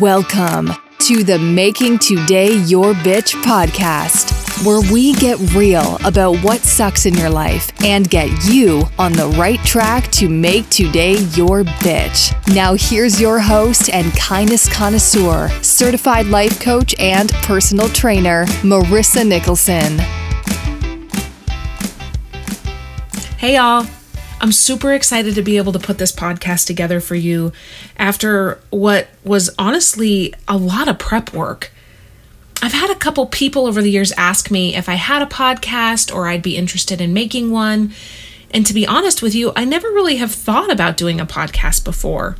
Welcome to the Making Today Your Bitch podcast, where we get real about what sucks in your life and get you on the right track to make today your bitch. Now, here's your host and kindness connoisseur, certified life coach, and personal trainer, Marissa Nicholson. Hey, y'all. I'm super excited to be able to put this podcast together for you after what was honestly a lot of prep work. I've had a couple people over the years ask me if I had a podcast or I'd be interested in making one. And to be honest with you, I never really have thought about doing a podcast before.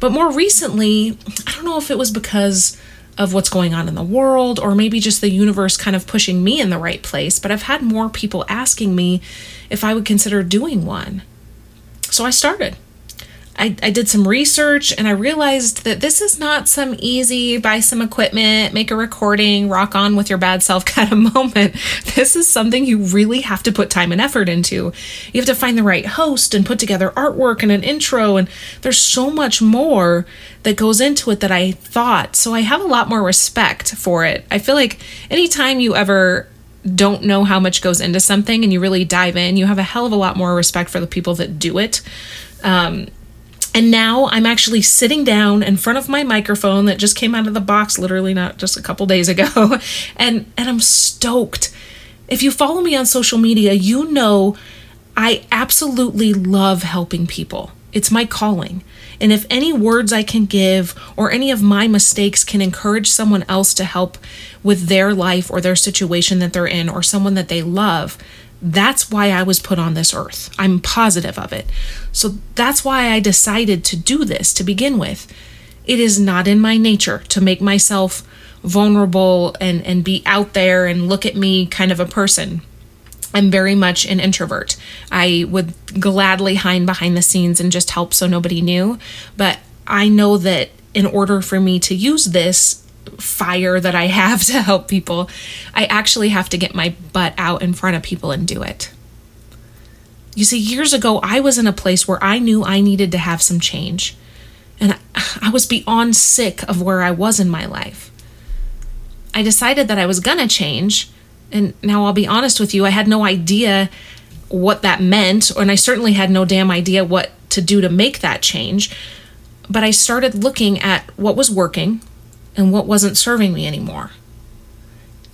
But more recently, I don't know if it was because of what's going on in the world or maybe just the universe kind of pushing me in the right place, but I've had more people asking me if I would consider doing one. So I started. I, I did some research and I realized that this is not some easy buy some equipment, make a recording, rock on with your bad self kind of moment. This is something you really have to put time and effort into. You have to find the right host and put together artwork and an intro, and there's so much more that goes into it that I thought. So I have a lot more respect for it. I feel like anytime you ever don't know how much goes into something and you really dive in, you have a hell of a lot more respect for the people that do it. Um, and now I'm actually sitting down in front of my microphone that just came out of the box literally not just a couple days ago and and I'm stoked. If you follow me on social media, you know I absolutely love helping people. It's my calling. And if any words I can give or any of my mistakes can encourage someone else to help with their life or their situation that they're in or someone that they love, that's why I was put on this earth. I'm positive of it. So that's why I decided to do this to begin with. It is not in my nature to make myself vulnerable and, and be out there and look at me kind of a person. I'm very much an introvert. I would gladly hide behind the scenes and just help so nobody knew. But I know that in order for me to use this fire that I have to help people, I actually have to get my butt out in front of people and do it. You see, years ago, I was in a place where I knew I needed to have some change. And I was beyond sick of where I was in my life. I decided that I was going to change and now I'll be honest with you, I had no idea what that meant, and I certainly had no damn idea what to do to make that change. But I started looking at what was working and what wasn't serving me anymore.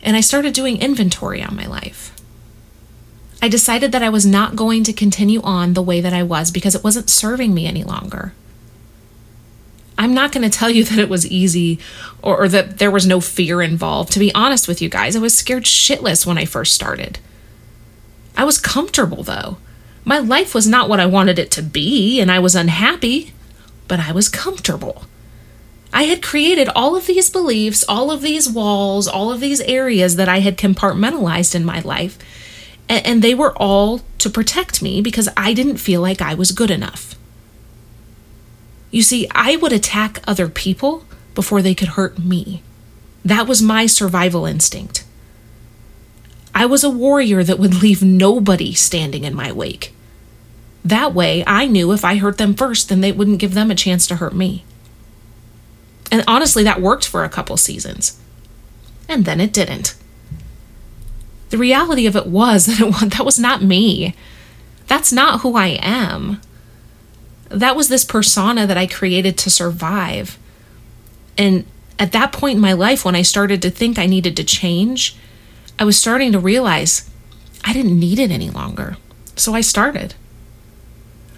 And I started doing inventory on my life. I decided that I was not going to continue on the way that I was because it wasn't serving me any longer. I'm not going to tell you that it was easy or, or, that there was no fear involved. To be honest with you guys, I was scared shitless when I first started. I was comfortable though. My life was not what I wanted it to be, and I was unhappy, but I was comfortable. I had created all of these beliefs, all of these walls, all of these areas that I had compartmentalized in my life, and, and they were all to protect me because I didn't feel like I was good enough. You see, I would attack other people before they could hurt me. That was my survival instinct. I was a warrior that would leave nobody standing in my wake. That way, I knew if I hurt them first, then they wouldn't give them a chance to hurt me. And honestly, that worked for a couple seasons. And then it didn't. The reality of it was that it, that was not me. That's not who I am that was this persona that I created to survive. And at that point in my life, when I started to think I needed to change, I was starting to realize I didn't need it any longer. So I started.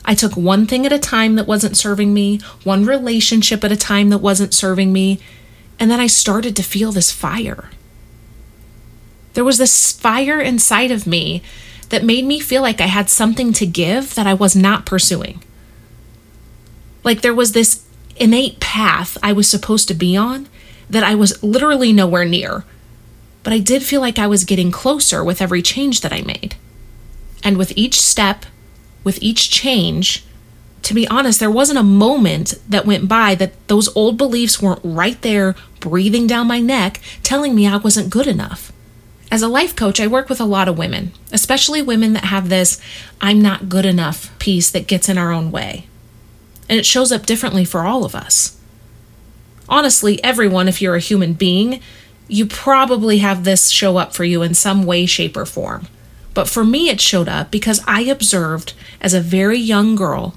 I took one thing at a time that wasn't serving me, one relationship at a time that wasn't serving me, and then I started to feel this fire. There was this fire inside of me that made me feel like I had something to give that I was not pursuing. Like there was this innate path I was supposed to be on that I was literally nowhere near. But I did feel like I was getting closer with every change that I made. And with each step, with each change, to be honest, there wasn't a moment that went by that those old beliefs weren't right there, breathing down my neck, telling me I wasn't good enough. As a life coach, I work with a lot of women, especially women that have this I'm not good enough piece that gets in our own way and it shows up differently for all of us. honestly, everyone, if you're a human being, you probably have this show up for you in some way, shape, or form. But for me, it showed up because I observed as a very young girl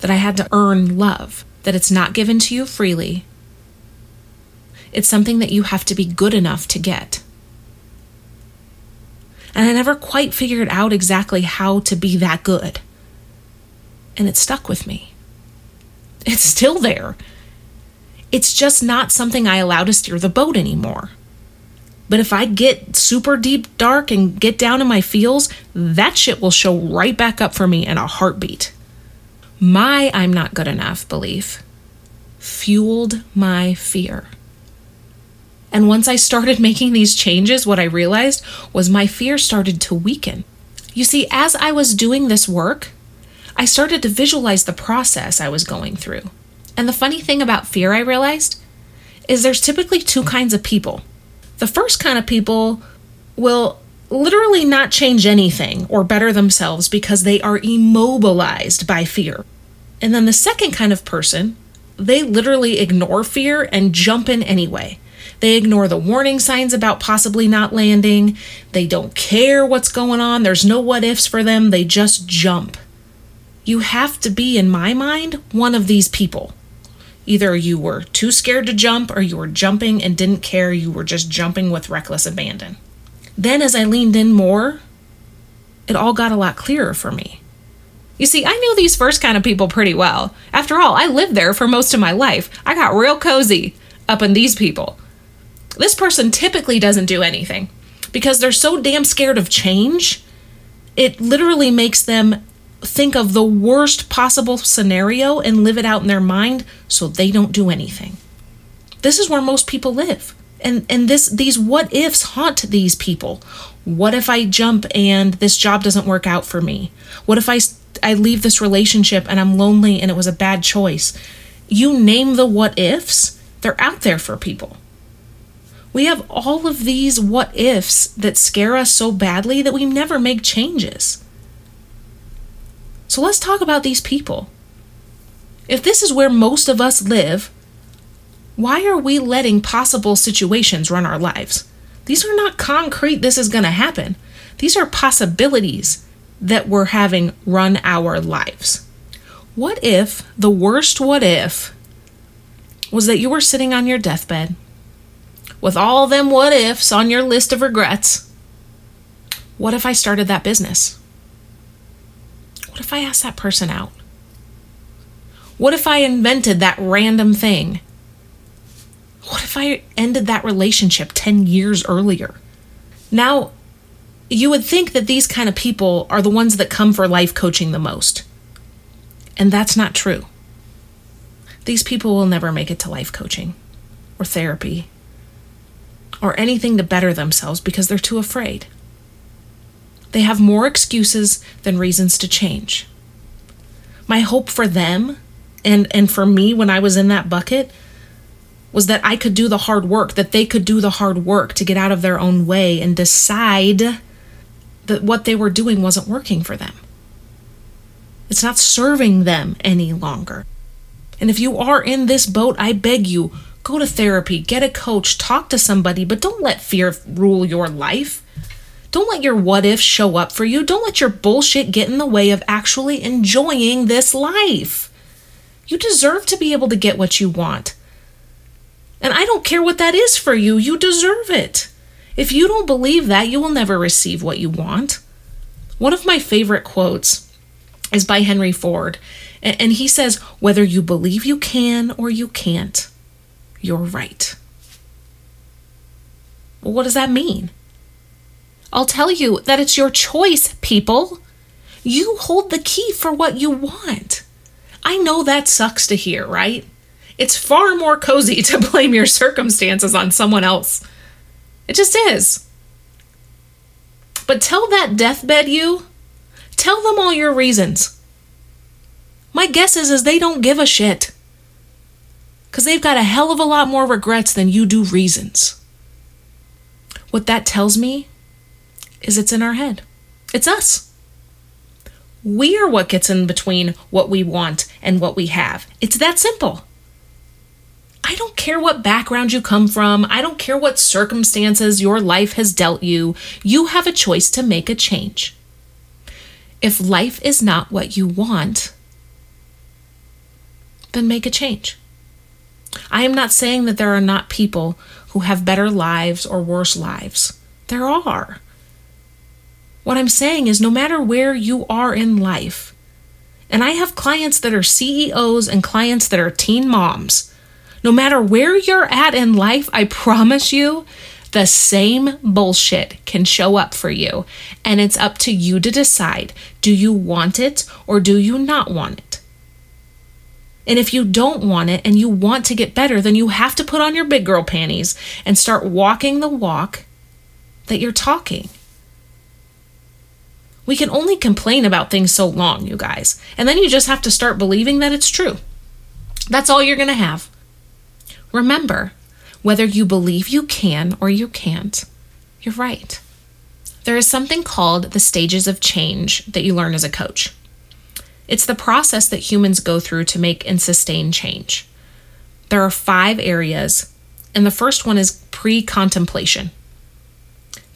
that I had to earn love, that it's not given to you freely. It's something that you have to be good enough to get. And I never quite figured out exactly how to be that good. And it stuck with me. It's still there. It's just not something I allow to steer the boat anymore. But if I get super deep dark and get down in my feels, that shit will show right back up for me in a heartbeat. My I'm not good enough belief fueled my fear. And once I started making these changes, what I realized was my fear started to weaken. You see, as I was doing this work, I started to visualize the process I was going through. And the funny thing about fear, I realized, is there's typically two kinds of people. The first kind of people will literally not change anything or better themselves because they are immobilized by fear. And then the second kind of person, they literally ignore fear and jump in anyway. They ignore the warning signs about possibly not landing. They don't care what's going on. There's no what ifs for them. They just jump. You have to be, in my mind, one of these people. Either you were too scared to jump or you were jumping and didn't care. You were just jumping with reckless abandon. Then, as I leaned in more, it all got a lot clearer for me. You see, I knew these first kind of people pretty well. After all, I lived there for most of my life. I got real cozy up in these people. This person typically doesn't do anything because they're so damn scared of change. It literally makes them think of the worst possible scenario and live it out in their mind so they don't do anything. This is where most people live. And and this these what ifs haunt these people. What if I jump and this job doesn't work out for me? What if I I leave this relationship and I'm lonely and it was a bad choice? You name the what ifs, they're out there for people. We have all of these what ifs that scare us so badly that we never make changes. So let's talk about these people. If this is where most of us live, why are we letting possible situations run our lives? These are not concrete, this is going to happen. These are possibilities that we're having run our lives. What if the worst what if was that you were sitting on your deathbed with all them what ifs on your list of regrets. What if I started that business? What if I asked that person out? What if I invented that random thing? What if I ended that relationship 10 years earlier? Now, you would think that these kind of people are the ones that come for life coaching the most. And that's not true. These people will never make it to life coaching or therapy or anything to better themselves because they're too afraid. They have more excuses than reasons to change. My hope for them and, and for me when I was in that bucket was that I could do the hard work, that they could do the hard work to get out of their own way and decide that what they were doing wasn't working for them. It's not serving them any longer. And if you are in this boat, I beg you, Go to therapy, get a coach, talk to somebody, but don't let fear rule your life. Don't let your what if show up for you. Don't let your bullshit get in the way of actually enjoying this life. You deserve to be able to get what you want. And I don't care what that is for you, you deserve it. If you don't believe that, you will never receive what you want. One of my favorite quotes is by Henry Ford, and he says, Whether you believe you can or you can't, you're right. Well, what does that mean? I'll tell you that it's your choice, people. You hold the key for what you want. I know that sucks to hear, right? It's far more cozy to blame your circumstances on someone else. It just is. But tell that deathbed you, tell them all your reasons. My guess is, is they don't give a shit because they've got a hell of a lot more regrets than you do reasons. What that tells me is it's in our head. It's us. We are what gets in between what we want and what we have. It's that simple. I don't care what background you come from. I don't care what circumstances your life has dealt you. You have a choice to make a change. If life is not what you want, then make a change. I am not saying that there are not people who have better lives or worse lives. There are. What I'm saying is, no matter where you are in life, and I have clients that are CEOs and clients that are teen moms, no matter where you're at in life, I promise you, the same bullshit can show up for you. And it's up to you to decide do you want it or do you not want it? And if you don't want it and you want to get better, then you have to put on your big girl panties and start walking the walk that you're talking. We can only complain about things so long, you guys. And then you just have to start believing that it's true. That's all you're going to have. Remember, whether you believe you can or you can't, you're right. There is something called the stages of change that you learn as a coach. It's the process that humans go through to make and sustain change. There are five areas, and the first one is pre contemplation.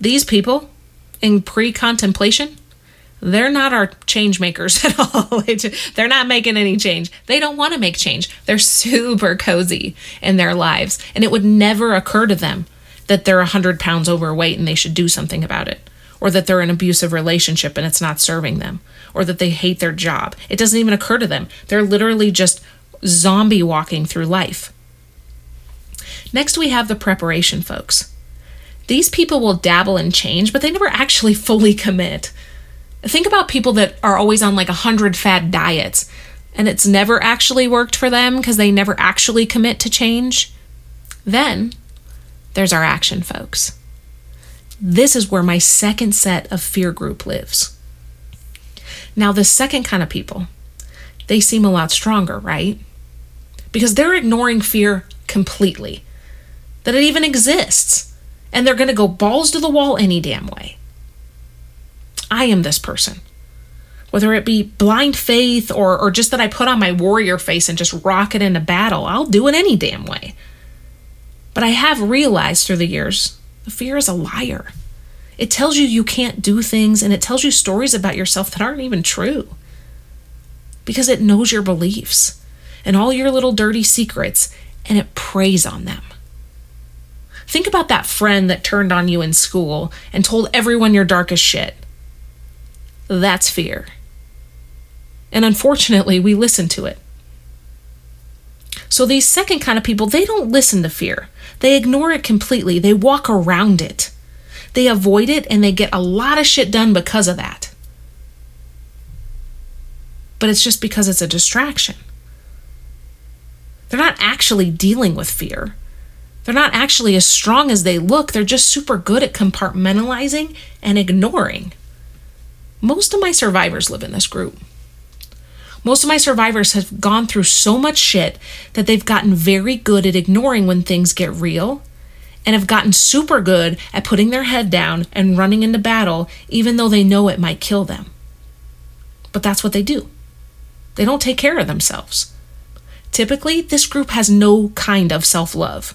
These people in pre contemplation, they're not our change makers at all. they're not making any change. They don't want to make change. They're super cozy in their lives. And it would never occur to them that they're 100 pounds overweight and they should do something about it, or that they're in an abusive relationship and it's not serving them, or that they hate their job. It doesn't even occur to them. They're literally just zombie walking through life. Next, we have the preparation folks. These people will dabble in change, but they never actually fully commit. Think about people that are always on like a hundred fad diets and it's never actually worked for them because they never actually commit to change. Then there's our action folks. This is where my second set of fear group lives. Now, the second kind of people, they seem a lot stronger, right? Because they're ignoring fear completely, that it even exists, and they're going to go balls to the wall any damn way. I am this person. Whether it be blind faith or, or just that I put on my warrior face and just rock it into battle, I'll do it any damn way. But I have realized through the years the fear is a liar. It tells you you can't do things and it tells you stories about yourself that aren't even true. Because it knows your beliefs and all your little dirty secrets and it preys on them. Think about that friend that turned on you in school and told everyone your darkest shit. That's fear. And unfortunately, we listen to it. So, these second kind of people, they don't listen to fear. They ignore it completely. They walk around it. They avoid it and they get a lot of shit done because of that. But it's just because it's a distraction. They're not actually dealing with fear. They're not actually as strong as they look. They're just super good at compartmentalizing and ignoring. Most of my survivors live in this group. Most of my survivors have gone through so much shit that they've gotten very good at ignoring when things get real and have gotten super good at putting their head down and running into battle, even though they know it might kill them. But that's what they do. They don't take care of themselves. Typically, this group has no kind of self love.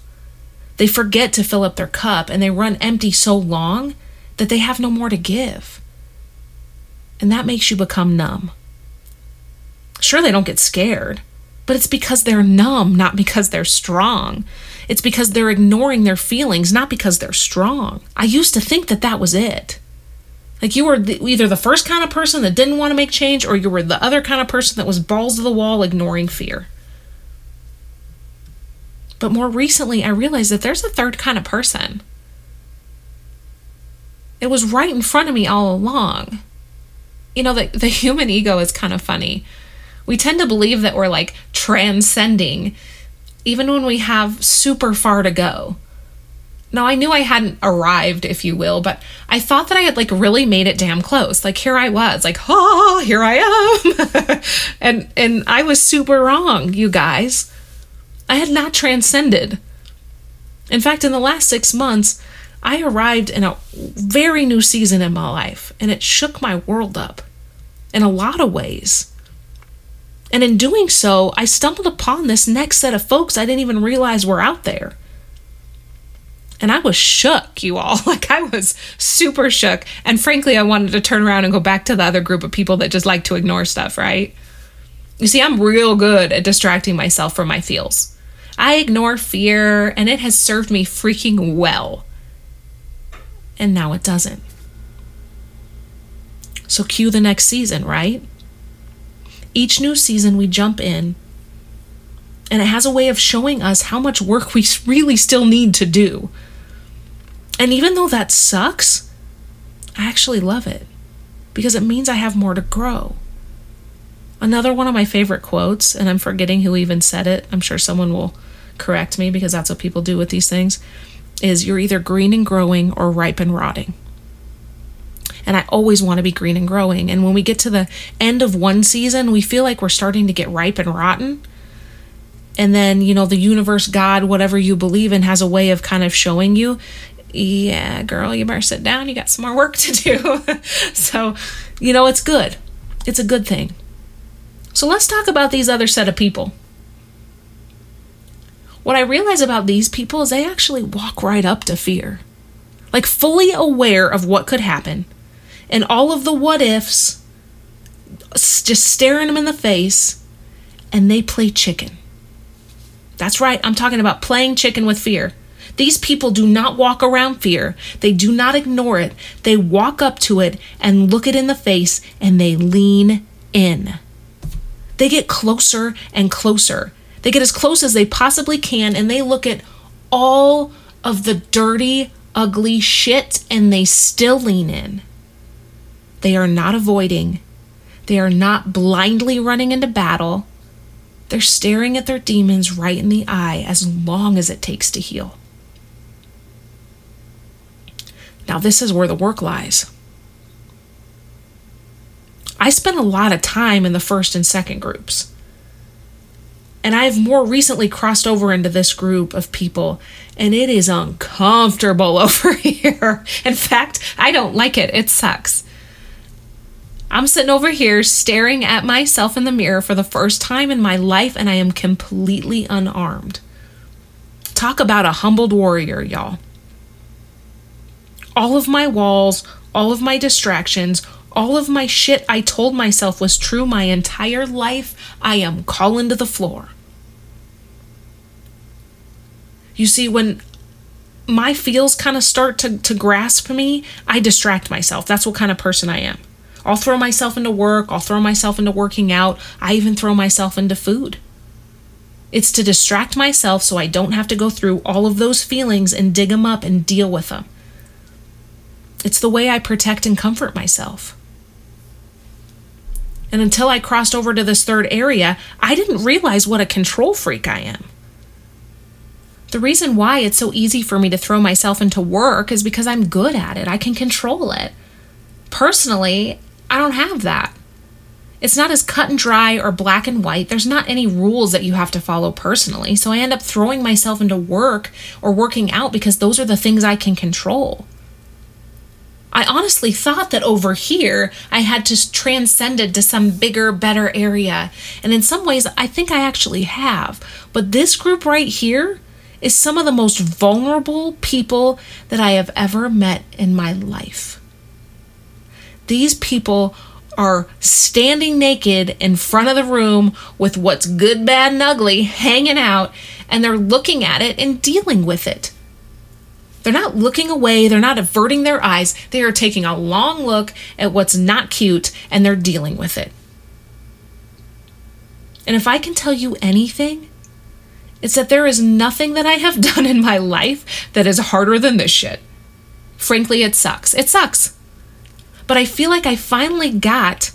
They forget to fill up their cup and they run empty so long that they have no more to give and that makes you become numb. Sure, they don't get scared, but it's because they're numb, not because they're strong. It's because they're ignoring their feelings, not because they're strong. I used to think that that was it. Like you were the, either the first kind of person that didn't want to make change, or you were the other kind of person that was balls to the wall ignoring fear. But more recently, I realized that there's a third kind of person. It was right in front of me all along you know, the, the human ego is kind of funny. We tend to believe that we're like transcending even when we have super far to go. Now, I knew I hadn't arrived, if you will, but I thought that I had like really made it damn close. Like here I was, like, oh, here I am. and and I was super wrong, you guys. I had not transcended. In fact, in the last six months, I arrived in a very new season in my life, and it shook my world up in a lot of ways. And in doing so, I stumbled upon this next set of folks I didn't even realize were out there. And I was shook, you all. Like, I was super shook. And frankly, I wanted to turn around and go back to the other group of people that just like to ignore stuff, right? You see, I'm real good at distracting myself from my feels. I ignore fear, and it has served me freaking well. And now it doesn't. So, cue the next season, right? Each new season, we jump in, and it has a way of showing us how much work we really still need to do. And even though that sucks, I actually love it because it means I have more to grow. Another one of my favorite quotes, and I'm forgetting who even said it, I'm sure someone will correct me because that's what people do with these things, is you're either green and growing or ripe and rotting. And I always want to be green and growing. And when we get to the end of one season, we feel like we're starting to get ripe and rotten. And then, you know, the universe, God, whatever you believe in, has a way of kind of showing you yeah, girl, you better sit down. You got some more work to do. so, you know, it's good. It's a good thing. So let's talk about these other set of people. What I realize about these people is they actually walk right up to fear, like fully aware of what could happen and all of the what ifs, just staring them in the face, and they play chicken. That's right, I'm talking about playing chicken with fear. These people do not walk around fear. They do not ignore it. They walk up to it and look it in the face and they lean in. They get closer and closer. They get as close as they possibly can and they look at all of the dirty, ugly shit and they still lean in. They are not avoiding. They are not blindly running into battle. They're staring at their demons right in the eye as long as it takes to heal. Now, this is where the work lies. I spent a lot of time in the first and second groups. And I've more recently crossed over into this group of people, and it is uncomfortable over here. In fact, I don't like it. It sucks. I'm sitting over here staring at myself in the mirror for the first time in my life, and I am completely unarmed. Talk about a humbled warrior, y'all all of my walls, all of my distractions, all of my shit I told myself was true my entire life, I am calling to the floor. You see, when my feels kind of start to, to grasp me, I distract myself. That's what kind of person I am. I'll throw myself into work, I'll throw myself into working out, I even throw myself into food. It's to distract myself so I don't have to go through all of those feelings and dig them up and deal with them. It's the way I protect and comfort myself. And until I crossed over to this third area, I didn't realize what a control freak I am. The reason why it's so easy for me to throw myself into work is because I'm good at it. I can control it. Personally, I don't have that. It's not as cut and dry or black and white. There's not any rules that you have to follow personally. So I end up throwing myself into work or working out because those are the things I can control. I honestly thought that over here I had to transcend it to some bigger, better area. And in some ways, I think I actually have. But this group right here is some of the most vulnerable people that I have ever met in my life. These people are standing naked in front of the room with what's good, bad, and ugly hanging out, and they're looking at it and dealing with it. They're not looking away, they're not averting their eyes. They are taking a long look at what's not cute and they're dealing with it. And if I can tell you anything, it's that there is nothing that I have done in my life that is harder than this shit. Frankly, it sucks. It sucks. But I feel like I finally got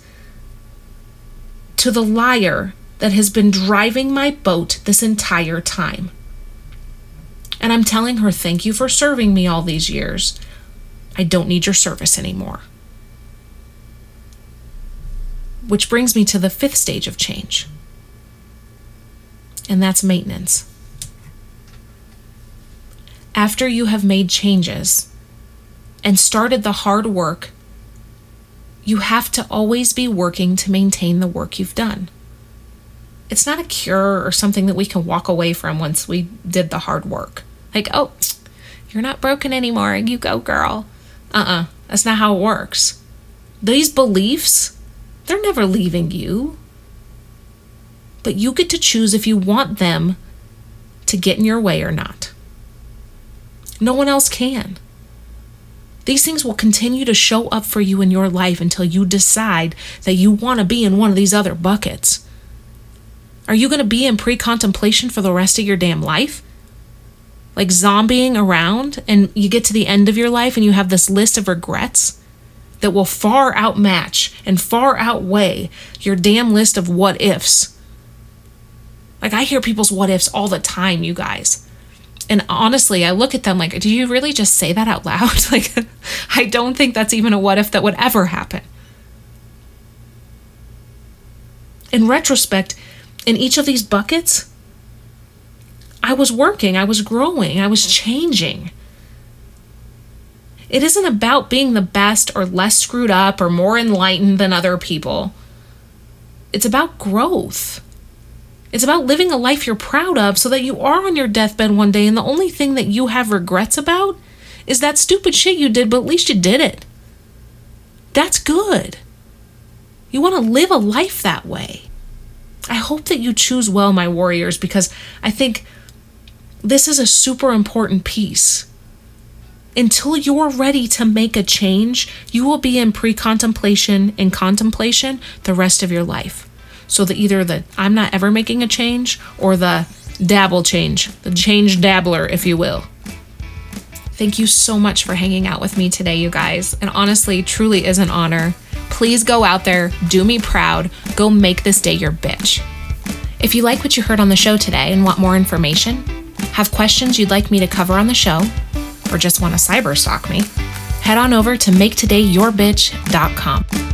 to the liar that has been driving my boat this entire time. And I'm telling her, thank you for serving me all these years. I don't need your service anymore. Which brings me to the fifth stage of change, and that's maintenance. After you have made changes and started the hard work, you have to always be working to maintain the work you've done. it's not a cure or something that we can walk away from once we did the hard work. Like, oh, you're not broken anymore. You go, girl. Uh uh-uh, uh. That's not how it works. These beliefs, they're never leaving you. But you get to choose if you want them to get in your way or not. No one else can. These things will continue to show up for you in your life until you decide that you want to be in one of these other buckets. Are you going to be in pre contemplation for the rest of your damn life? Like zombieing around, and you get to the end of your life and you have this list of regrets that will far outmatch and far outweigh your damn list of what ifs. Like, I hear people's what ifs all the time, you guys. And honestly, I look at them like, do you really just say that out loud? like, I don't think that's even a what if that would ever happen. In retrospect, in each of these buckets, I was working, I was growing, I was mm-hmm. changing. It isn't about being the best or less screwed up or more enlightened than other people. It's about growth. It's about living a life you're proud of so that you are on your deathbed one day and the only thing that you have regrets about is that stupid shit you did, but at least you did it. That's good. You want to live a life that way. I hope that you choose well, my warriors, because I think this is a super important piece. Until you're ready to make a change, you will be in pre contemplation and contemplation the rest of your life. So the either the I'm not ever making a change or the dabble change, the change dabbler, if you will. Thank you so much for hanging out with me today, you guys. And honestly, truly is an honor. Please go out there, do me proud, go make this day your bitch. If you like what you heard on the show today and want more information, have questions you'd like me to cover on the show, or just want to cyber stalk me, head on over to maketodayyourbitch.com.